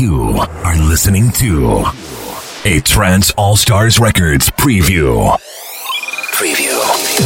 You are listening to a Trance All Stars Records preview. Preview.